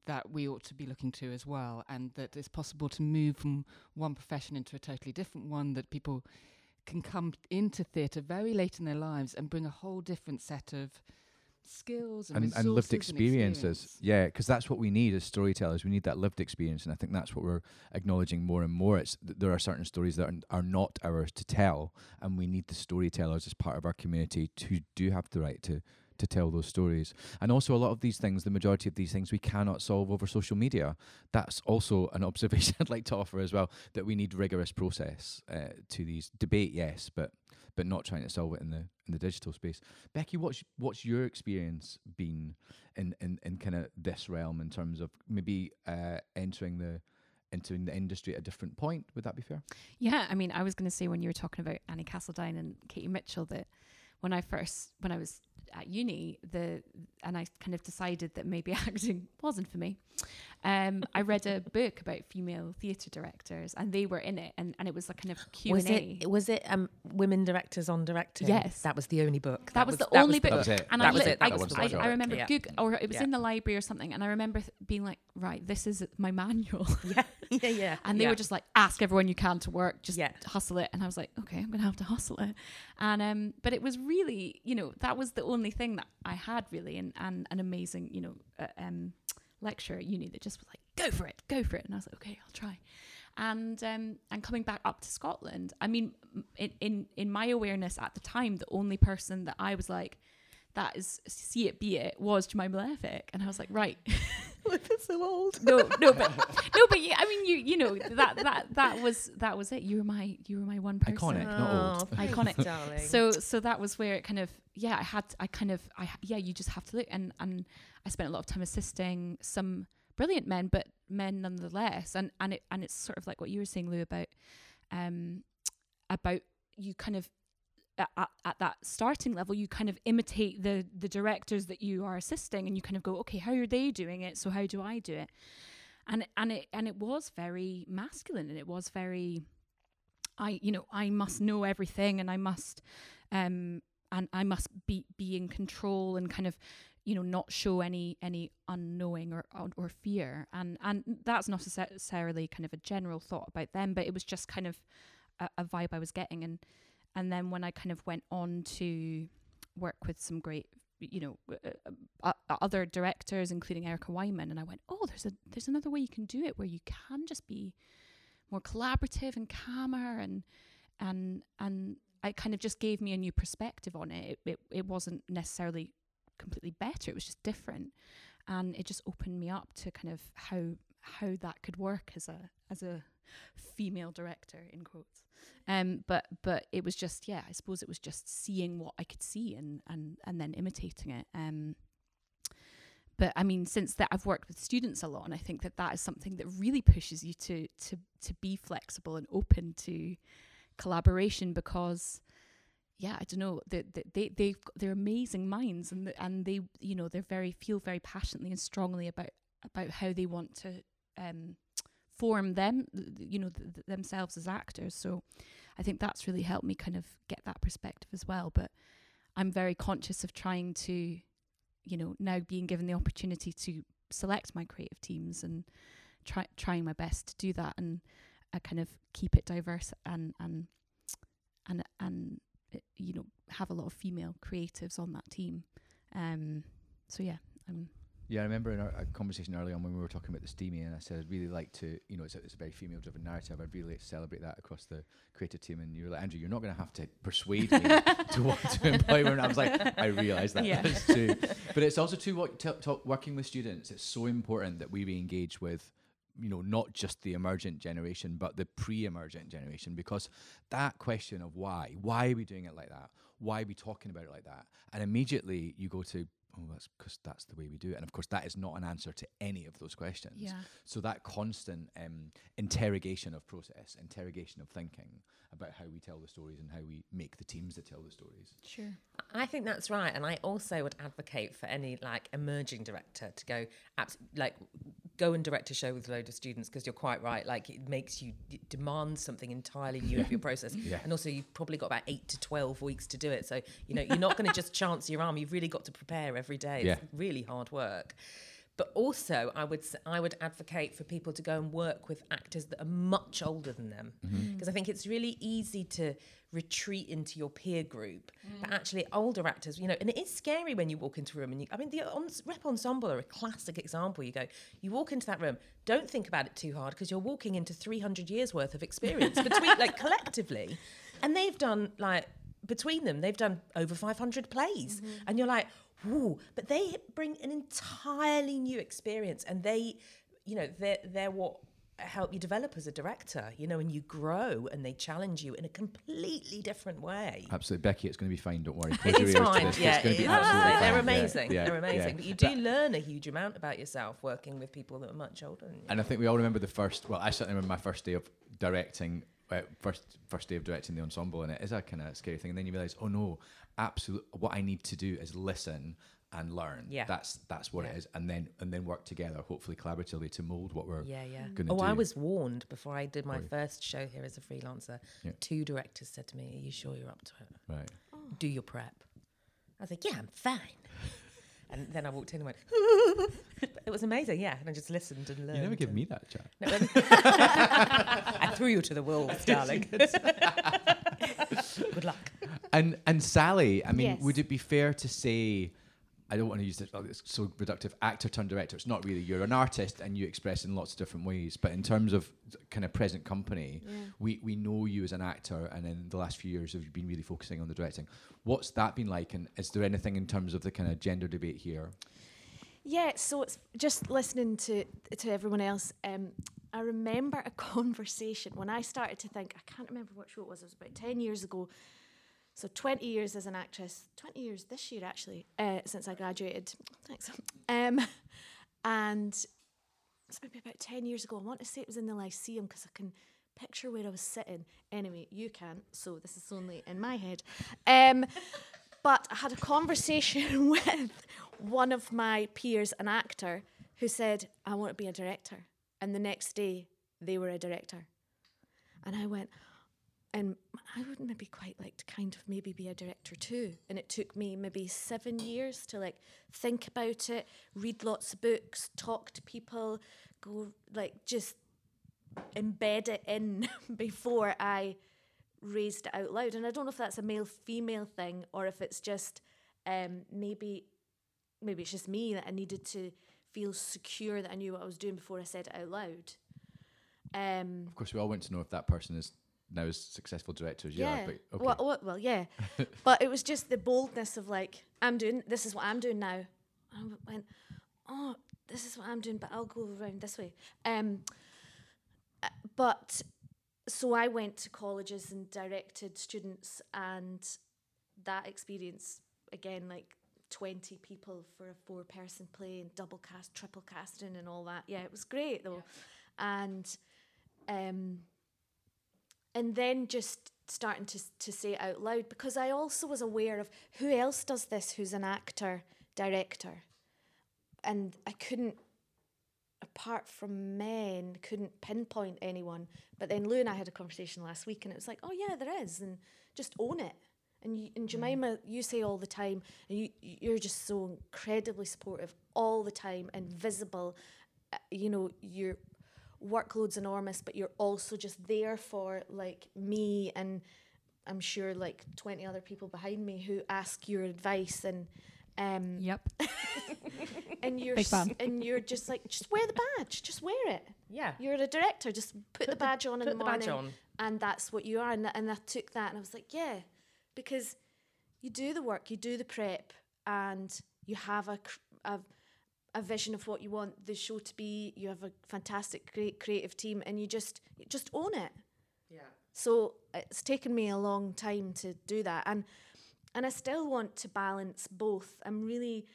[SPEAKER 5] that we ought to be looking to as well, and that it's possible to move from one profession into a totally different one. That people can come into theatre very late in their lives and bring a whole different set of skills and,
[SPEAKER 2] and, and lived
[SPEAKER 5] resources and
[SPEAKER 2] experiences.
[SPEAKER 5] experience.
[SPEAKER 2] Yeah, because that's what we need as storytellers. We need that lived experience, and I think that's what we're acknowledging more and more. It's th- there are certain stories that are, are not ours to tell, and we need the storytellers as part of our community to do have the right to to tell those stories. And also, a lot of these things, the majority of these things, we cannot solve over social media. That's also an observation I'd like to offer as well. That we need rigorous process uh, to these debate, yes, but but not trying to solve it in the in the digital space. Becky, what's what's your experience been in in, in kind of this realm in terms of maybe uh, entering the entering the industry at a different point? Would that be fair?
[SPEAKER 3] Yeah, I mean, I was going to say when you were talking about Annie Castledine and Katie Mitchell that when I first when I was at uni, the and I kind of decided that maybe acting wasn't for me. Um, I read a book about female theatre directors, and they were in it, and, and it was a kind of Q
[SPEAKER 4] Was
[SPEAKER 3] and A.
[SPEAKER 4] it was it um women directors on directing?
[SPEAKER 3] Yes.
[SPEAKER 4] that was the only book.
[SPEAKER 3] That, was, the only
[SPEAKER 4] the
[SPEAKER 3] book.
[SPEAKER 2] That was it.
[SPEAKER 3] And
[SPEAKER 4] That
[SPEAKER 3] I,
[SPEAKER 4] was
[SPEAKER 3] li-
[SPEAKER 4] it. That
[SPEAKER 3] I,
[SPEAKER 4] was the
[SPEAKER 3] I,
[SPEAKER 4] one.
[SPEAKER 3] I remember
[SPEAKER 4] Yeah.
[SPEAKER 3] Google, or it was
[SPEAKER 4] Yeah.
[SPEAKER 3] in the library or something, and I remember th- being like, right, this is my manual.
[SPEAKER 4] Yeah, yeah, yeah.
[SPEAKER 3] And they
[SPEAKER 4] yeah.
[SPEAKER 3] were just like, ask everyone you can to work, just
[SPEAKER 4] Yeah.
[SPEAKER 3] hustle it. And I was like, okay, I'm gonna have to hustle it. And um, but it was really, you know, that was the only thing that I had really, and and an amazing, you know, uh, um, lecturer at uni that just was like, go for it, go for it. And I was like, okay, I'll try. And um, and coming back up to Scotland, I mean, in in in my awareness at the time, the only person that I was like, that is see it be it was Jemima Levick, and I was like, right.
[SPEAKER 4] That's so old.
[SPEAKER 3] no, no, but no, but yeah, I mean, you you know that that that was that was it. You were my you were my one person.
[SPEAKER 2] Iconic, not old.
[SPEAKER 3] Iconic.
[SPEAKER 4] darling.
[SPEAKER 3] So so that was where it kind of yeah I had I kind of I yeah you just have to look and and I spent a lot of time assisting some brilliant men but men nonetheless and and it and it's sort of like what you were saying Lu about um about you kind of at, at, at that starting level you kind of imitate the the directors that you are assisting and you kind of go okay how are they doing it? So how do I do it? And and it and it was very masculine and it was very I you know I must know everything and I must um and I must be be in control and kind of you know not show any any unknowing or or, or fear. And and that's not necessarily kind of a general thought about them but it was just kind of a, a vibe I was getting. And and then when I kind of went on to work with some great you know uh, uh, other directors including Erica Whyman and I went oh there's a there's another way you can do it where you can just be more collaborative and calmer and and and it kind of just gave me a new perspective on it. It, it. it wasn't necessarily completely better; it was just different, and it just opened me up to kind of how how that could work as a as a female director in quotes. Um, but but it was just yeah, I suppose it was just seeing what I could see and and and then imitating it. Um, but I mean, since that I've worked with students a lot, and I think that that is something that really pushes you to to to be flexible and open to collaboration because yeah i don't know they they they've they're amazing minds and the, and they you know they're very feel very passionately and strongly about about how they want to um form them you know th- themselves as actors so i think that's really helped me kind of get that perspective as well but i'm very conscious of trying to you know now being given the opportunity to select my creative teams and try trying my best to do that and uh, kind of keep it diverse and and and and uh, you know have a lot of female creatives on that team. Um, so yeah, um,
[SPEAKER 2] yeah, I remember in our conversation early on when we were talking about the Steamie, and I said I'd really like to, you know, it's a, it's a very female-driven narrative. I'd really like to celebrate that across the creative team. And you were like, Andrew, you're not going to have to persuade me to want to employ women. I was like, I realise that
[SPEAKER 3] Yeah.
[SPEAKER 2] that's too, but it's also too what t- t- working with students. It's so important that we be engaged with. You know, not just the emergent generation, but the pre-emergent generation, because that question of why, why are we doing it like that? Why are we talking about it like that? And immediately you go to, oh, that's because that's the way we do it. And of course, that is not an answer to any of those questions.
[SPEAKER 3] yeah,
[SPEAKER 2] So that constant um, interrogation of process, interrogation of thinking about how we tell the stories and how we make the teams that tell the stories.
[SPEAKER 3] sure,
[SPEAKER 4] I think that's right, and I also would advocate for any like emerging director to go abs- like go and direct a show with a load of students because you're quite right. Like it makes you it demands something entirely new of your process,
[SPEAKER 2] Yeah.
[SPEAKER 4] and also you've probably got about eight to twelve weeks to do it. So you know you're not going to just chance your arm. You've really got to prepare every day. It's
[SPEAKER 2] Yeah.
[SPEAKER 4] really hard work. But also, I would s- I would advocate for people to go and work with actors that are much older than them, mm-hmm. mm. because I think it's really easy to retreat into your peer group. But mm. actually, older actors, you know, and it is scary when you walk into a room and you. I mean, the ons- rep ensemble are a classic example. You go, you walk into that room, don't think about it too hard because you're walking into 300 years worth of experience between, like, collectively, and they've done like between them, they've done over 500 plays, mm-hmm. and you're like, Ooh, but they bring an entirely new experience and they you know they're they're what help you develop as a director you know and you grow and they challenge you in a completely different way
[SPEAKER 2] Absolutely, Becky. It's going to be fine. Don't worry. Close
[SPEAKER 4] it
[SPEAKER 2] your
[SPEAKER 4] is
[SPEAKER 2] ears to
[SPEAKER 4] fine
[SPEAKER 2] this.
[SPEAKER 4] yeah
[SPEAKER 2] it's going
[SPEAKER 4] it
[SPEAKER 2] to be
[SPEAKER 4] is.
[SPEAKER 2] absolutely
[SPEAKER 4] they're
[SPEAKER 2] fine. Yeah,
[SPEAKER 4] amazing
[SPEAKER 2] yeah,
[SPEAKER 4] they're amazing
[SPEAKER 2] yeah.
[SPEAKER 4] but you do learn a huge amount about yourself working with people that are much older than you
[SPEAKER 2] And I think we all remember the first. Well, I certainly remember my first day of directing. Uh, first first day of directing the ensemble, and it is a kind of scary thing. And then you realize, oh no, absolute. What I need to do is listen and learn.
[SPEAKER 4] Yeah.
[SPEAKER 2] that's that's what
[SPEAKER 4] Yeah.
[SPEAKER 2] it is, and then and then work together, hopefully collaboratively, to mold what we're
[SPEAKER 4] yeah yeah
[SPEAKER 2] going to
[SPEAKER 4] oh
[SPEAKER 2] do.
[SPEAKER 4] i was warned before i did my
[SPEAKER 2] Were
[SPEAKER 4] first show here as a freelancer
[SPEAKER 2] Yeah.
[SPEAKER 4] two directors said to me are you sure you're up to it
[SPEAKER 2] right.
[SPEAKER 4] do your prep. I was like, yeah, I'm fine. And then I walked in and went, it was amazing, yeah. And I just listened and learned.
[SPEAKER 2] You never give me that chat.
[SPEAKER 4] No, I threw you to the wolves, darling. Good luck.
[SPEAKER 2] And and Sally, I mean,
[SPEAKER 6] Yes.
[SPEAKER 2] would it be fair to say I don't want to use it. Oh, it's so reductive. Actor turned director. It's not really. You're an artist, and you express in lots of different ways. But in terms of kind of present company,
[SPEAKER 6] Yeah.
[SPEAKER 2] we we know you as an actor, and in the last few years, have you been really focusing on the directing? What's that been like? And is there anything in terms of the kind of gender debate here?
[SPEAKER 6] Yeah, so it's just listening to to everyone else. Um, I remember a conversation when I started to think. I can't remember what show it was. It was about ten years ago. So twenty years as an actress. Twenty years this year actually, uh, since I graduated. Thanks. Um, and it's maybe about ten years ago. I want to say it was in the Lyceum because I can picture where I was sitting. Anyway, you can't. So this is only in my head. Um, but I had a conversation with one of my peers, an actor, who said, I want to be a director. And the next day, they were a director. And I went, and I wouldn't maybe quite like to kind of maybe be a director too. And it took me maybe seven years to like think about it, read lots of books, talk to people, go like just embed it in before I raised it out loud. And I don't know if that's a male female thing or if it's just um, maybe maybe it's just me that I needed to feel secure that I knew what I was doing before I said it out loud. Um,
[SPEAKER 2] Of course, we all want to know if that person is now as successful director as you
[SPEAKER 6] yeah.
[SPEAKER 2] are. But okay.
[SPEAKER 6] well, well, well, yeah. but it was just the boldness of like, I'm doing this is what I'm doing now. I went, oh, this is what I'm doing, but I'll go around this way. Um, uh, but so I went to colleges and directed students, and that experience again, like 20 people for a four person play and double cast, triple casting, and all that. Yeah, it was great though. And, um, and then just starting to to say it out loud because I also was aware of who else does this who's an actor director. And I couldn't apart from men couldn't pinpoint anyone. But then Lu and I had a conversation last week and it was like oh yeah there is and just own it. And you, and Jemima you say all the time and you you're just so incredibly supportive all the time and visible uh, you know you're workload's enormous, but you're also just there for like me and I'm sure like 20 other people behind me who ask your advice and um
[SPEAKER 3] Yep.
[SPEAKER 6] and you're
[SPEAKER 3] Big
[SPEAKER 6] s-
[SPEAKER 3] fan.
[SPEAKER 6] and you're just like just wear the badge, just wear it.
[SPEAKER 4] Yeah.
[SPEAKER 6] You're a director, just put, the badge on in
[SPEAKER 4] put
[SPEAKER 6] the
[SPEAKER 4] the
[SPEAKER 6] morning
[SPEAKER 4] badge on.
[SPEAKER 6] and that's what you are and, and I took that and I was like, yeah, because you do the work, you do the prep and you have a cr- a a vision of what you want the show to be. You have a fantastic, great creative team, and you just you just own it.
[SPEAKER 4] Yeah.
[SPEAKER 6] So it's taken me a long time to do that, and and I still want to balance both. I'm really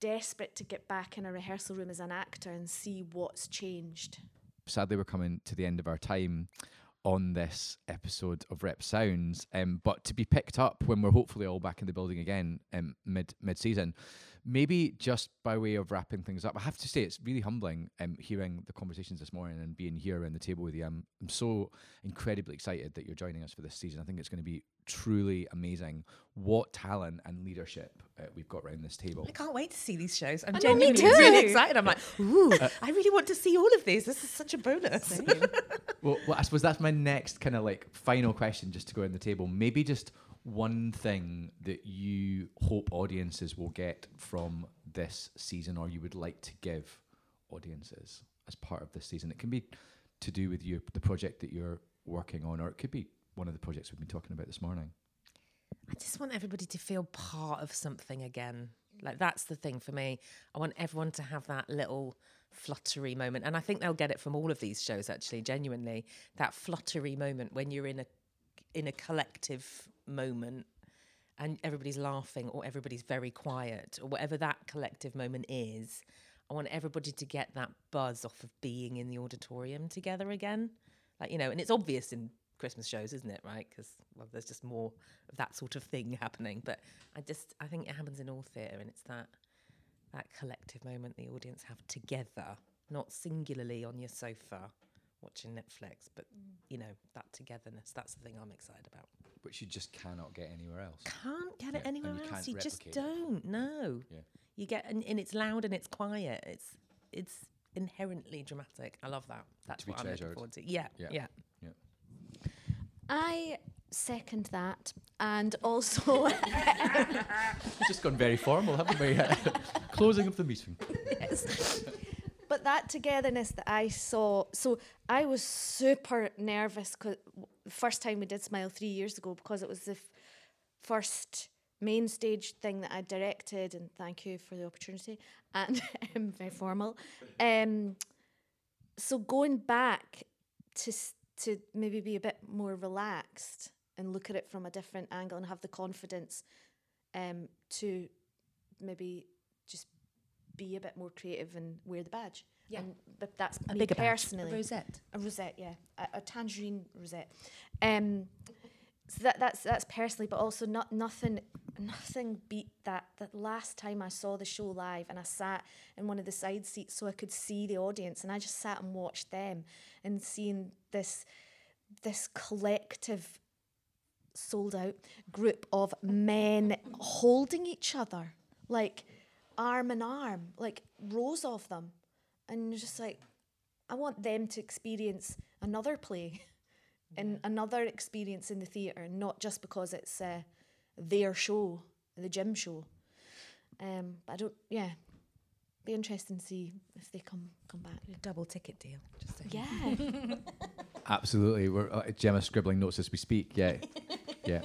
[SPEAKER 6] desperate to get back in a rehearsal room as an actor and see what's changed.
[SPEAKER 2] sadly we're coming to the end of our time on this episode of Rep Sounds, um, but to be picked up when we're hopefully all back in the building again um, mid mid season. Maybe just by way of wrapping things up, I have to say it's really humbling um, hearing the conversations this morning and being here around the table with you. I'm, I'm so incredibly excited that you're joining us for this season. I think it's going to be truly amazing what talent and leadership uh, we've got around this table.
[SPEAKER 4] I can't wait to see these shows. I'm
[SPEAKER 6] I know, me
[SPEAKER 4] genuinely
[SPEAKER 6] too.
[SPEAKER 4] really excited. I'm like, ooh, I really want to see all of these. This is such a bonus.
[SPEAKER 2] Well, well, I suppose that's my next kind of like final question, just to go on the table. Maybe just one thing that you hope audiences will get from this season, or you would like to give audiences as part of this season. It can be to do with you, the project that you're working on, or it could be one of the projects we've been talking about this morning.
[SPEAKER 4] I just want everybody to feel part of something again. Like that's the thing for me. I want everyone to have that little fluttery moment, and I think they'll get it from all of these shows. Actually, genuinely, that fluttery moment when you're in a in a collective moment and everybody's laughing or everybody's very quiet or whatever that collective moment is. I want everybody to get that buzz off of being in the auditorium together again. Like, you know, and it's obvious in Christmas shows, isn't it? Right? Because, well, there's just more of that sort of thing happening. But I just, I think it happens in all theatre and it's that, that collective moment the audience have together, not singularly on your sofa watching Netflix, but, mm. you know, that togetherness. That's the thing I'm excited about.
[SPEAKER 2] Which you just cannot get anywhere else.
[SPEAKER 4] Can't get
[SPEAKER 2] Yeah,
[SPEAKER 4] it
[SPEAKER 2] and
[SPEAKER 4] anywhere
[SPEAKER 2] you
[SPEAKER 4] else.
[SPEAKER 2] can't
[SPEAKER 4] You just don't. No.
[SPEAKER 2] Yeah.
[SPEAKER 4] You get and, and it's loud and it's quiet. It's it's inherently dramatic. I love that. That's
[SPEAKER 2] be
[SPEAKER 4] what I'm looking forward to. Yeah.
[SPEAKER 2] Yeah.
[SPEAKER 4] Yeah.
[SPEAKER 2] Yeah.
[SPEAKER 6] I second that. And also, It's
[SPEAKER 2] Just gone very formal, haven't we? Closing of the meeting.
[SPEAKER 6] Yes. That togetherness that I saw, so I was super nervous because the first time we did Smile three years ago because it was the f- first main stage thing that I directed, and thank you for the opportunity. And um, very formal. Um, so going back to to maybe be a bit more relaxed and look at it from a different angle and have the confidence um, to maybe just be a bit more creative and wear the badge.
[SPEAKER 4] Yeah.
[SPEAKER 6] And, but that's
[SPEAKER 4] A
[SPEAKER 6] me
[SPEAKER 4] bigger
[SPEAKER 6] personally.
[SPEAKER 4] a rosette.
[SPEAKER 6] A rosette, yeah, a, a tangerine rosette. Um, so that that's that's personally, but also not nothing nothing beat that that last time I saw the show live and I sat in one of the side seats so I could see the audience and I just sat and watched them and seeing this this collective sold out group of men holding each other like arm in arm like rows of them and you're just like I want them to experience another play and another experience in the theatre, not just because it's uh, their show, the gym show. Um, but I don't, yeah, be interesting to see if they come come back.
[SPEAKER 4] A double ticket deal. Just saying.
[SPEAKER 6] Yeah,
[SPEAKER 2] Absolutely. We're uh, Gemma's scribbling notes as we speak. Yeah. Yeah.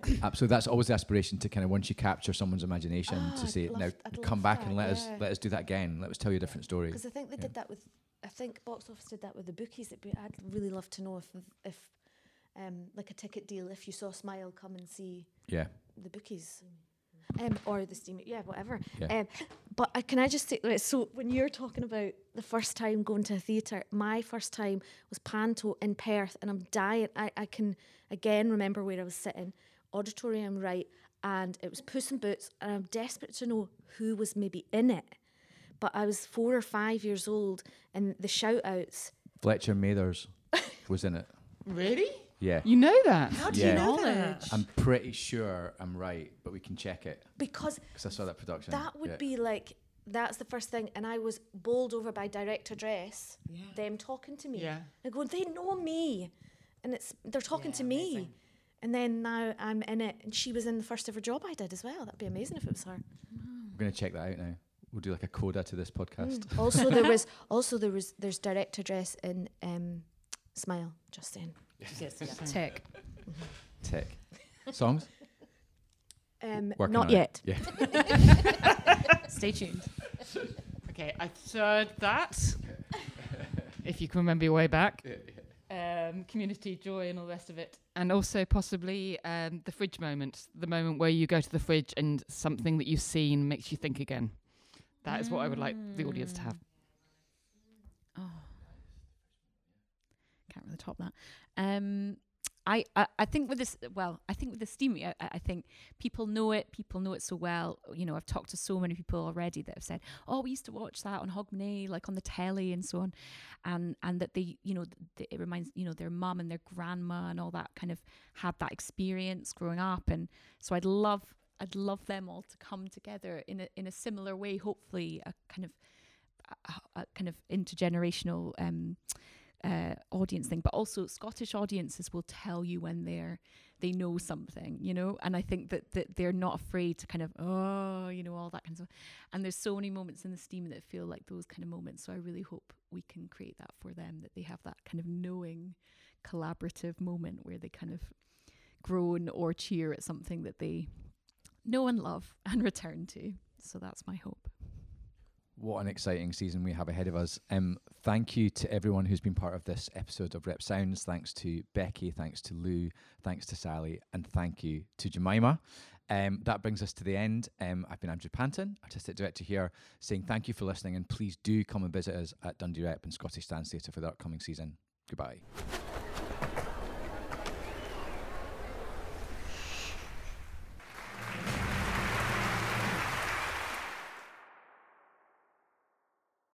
[SPEAKER 2] Absolutely. That's always the aspiration to kind of once you capture someone's imagination
[SPEAKER 6] Ah,
[SPEAKER 2] to
[SPEAKER 6] I'd
[SPEAKER 2] say,
[SPEAKER 6] love-
[SPEAKER 2] now come back
[SPEAKER 6] that,
[SPEAKER 2] and let us let us do that again. Let us tell you a different story.
[SPEAKER 6] because I think they
[SPEAKER 2] Yeah.
[SPEAKER 6] did that with. I think box office did that with the bookies. It'd be, I'd really love to know if if um, like a ticket deal if you saw Smile come and see
[SPEAKER 2] Yeah.
[SPEAKER 6] the bookies. Um, or the steam, yeah, whatever.
[SPEAKER 2] Yeah.
[SPEAKER 6] Um, but uh, can I just say, so when you're talking about the first time going to a theatre, my first time was Panto in Perth, and I'm dying. I, I can again remember where I was sitting, auditorium right, and it was Puss in Boots, and I'm desperate to know who was maybe in it. But I was four or five years old, and the shout outs.
[SPEAKER 2] Fletcher Mathers was in it.
[SPEAKER 5] Really?
[SPEAKER 2] Yeah.
[SPEAKER 5] You know that?
[SPEAKER 4] How do
[SPEAKER 2] Yeah.
[SPEAKER 4] you know that?
[SPEAKER 2] I'm pretty sure I'm right, but we can check it
[SPEAKER 6] Because
[SPEAKER 2] because I saw that production.
[SPEAKER 6] that would
[SPEAKER 2] Yeah.
[SPEAKER 6] be like that's the first thing and i was bowled over by direct address
[SPEAKER 4] Yeah.
[SPEAKER 6] them talking to me
[SPEAKER 5] Yeah.
[SPEAKER 6] and going they know me and it's they're talking
[SPEAKER 4] Yeah,
[SPEAKER 6] to me
[SPEAKER 4] amazing.
[SPEAKER 6] And then now i'm in it and she was in the first ever job i did as well that'd be amazing if it was her
[SPEAKER 2] We're going to check that out now. We'll do like a coda to this podcast.
[SPEAKER 6] Mm. also there was also there was there's direct address in um smile just saying
[SPEAKER 4] Yes, yeah.
[SPEAKER 3] Tick.
[SPEAKER 2] Tick. Songs?
[SPEAKER 6] um
[SPEAKER 2] Working
[SPEAKER 6] not
[SPEAKER 2] on it.
[SPEAKER 6] yet
[SPEAKER 2] Yeah.
[SPEAKER 3] Stay tuned.
[SPEAKER 5] Okay, I third that. if you can remember your way back. Um, community joy and all the rest of it. And also possibly um, the fridge moment, the moment where you go to the fridge and something that you've seen makes you think again. That is what I would like the audience to have.
[SPEAKER 3] Oh, can't really top that. Um, I, I, I think with this, well, I think with the Steamie, I, I think people know it. People know it so well. You know, I've talked to so many people already that have said, "Oh, we used to watch that on Hogmanay, like on the telly and so on," and and that they, you know, th- it reminds you know their mum and their grandma and all that kind of had that experience growing up, and so I'd love, I'd love them all to come together in a in a similar way. Hopefully, a kind of a, a kind of intergenerational um, uh, audience thing, but also Scottish audiences will tell you when they're they know something, you know. And I think that that they're not afraid to kind of oh, you know, all that kind of. stuff. And there's so many moments in the steam that feel like those kind of moments. So I really hope we can create that for them, that they have that kind of knowing, collaborative moment where they kind of groan or cheer at something that they know and love and return to. So that's my hope.
[SPEAKER 2] What an exciting season we have ahead of us. Um, thank you to everyone who's been part of this episode of Rep Sounds. Thanks to Becky, thanks to Lu, thanks to Sally, and thank you to Jemima. Um, that brings us to the end. Um, I've been Andrew Panton, Artistic Director here, saying thank you for listening and please do come and visit us at Dundee Rep and Scottish Dance Theatre for the upcoming season. Goodbye.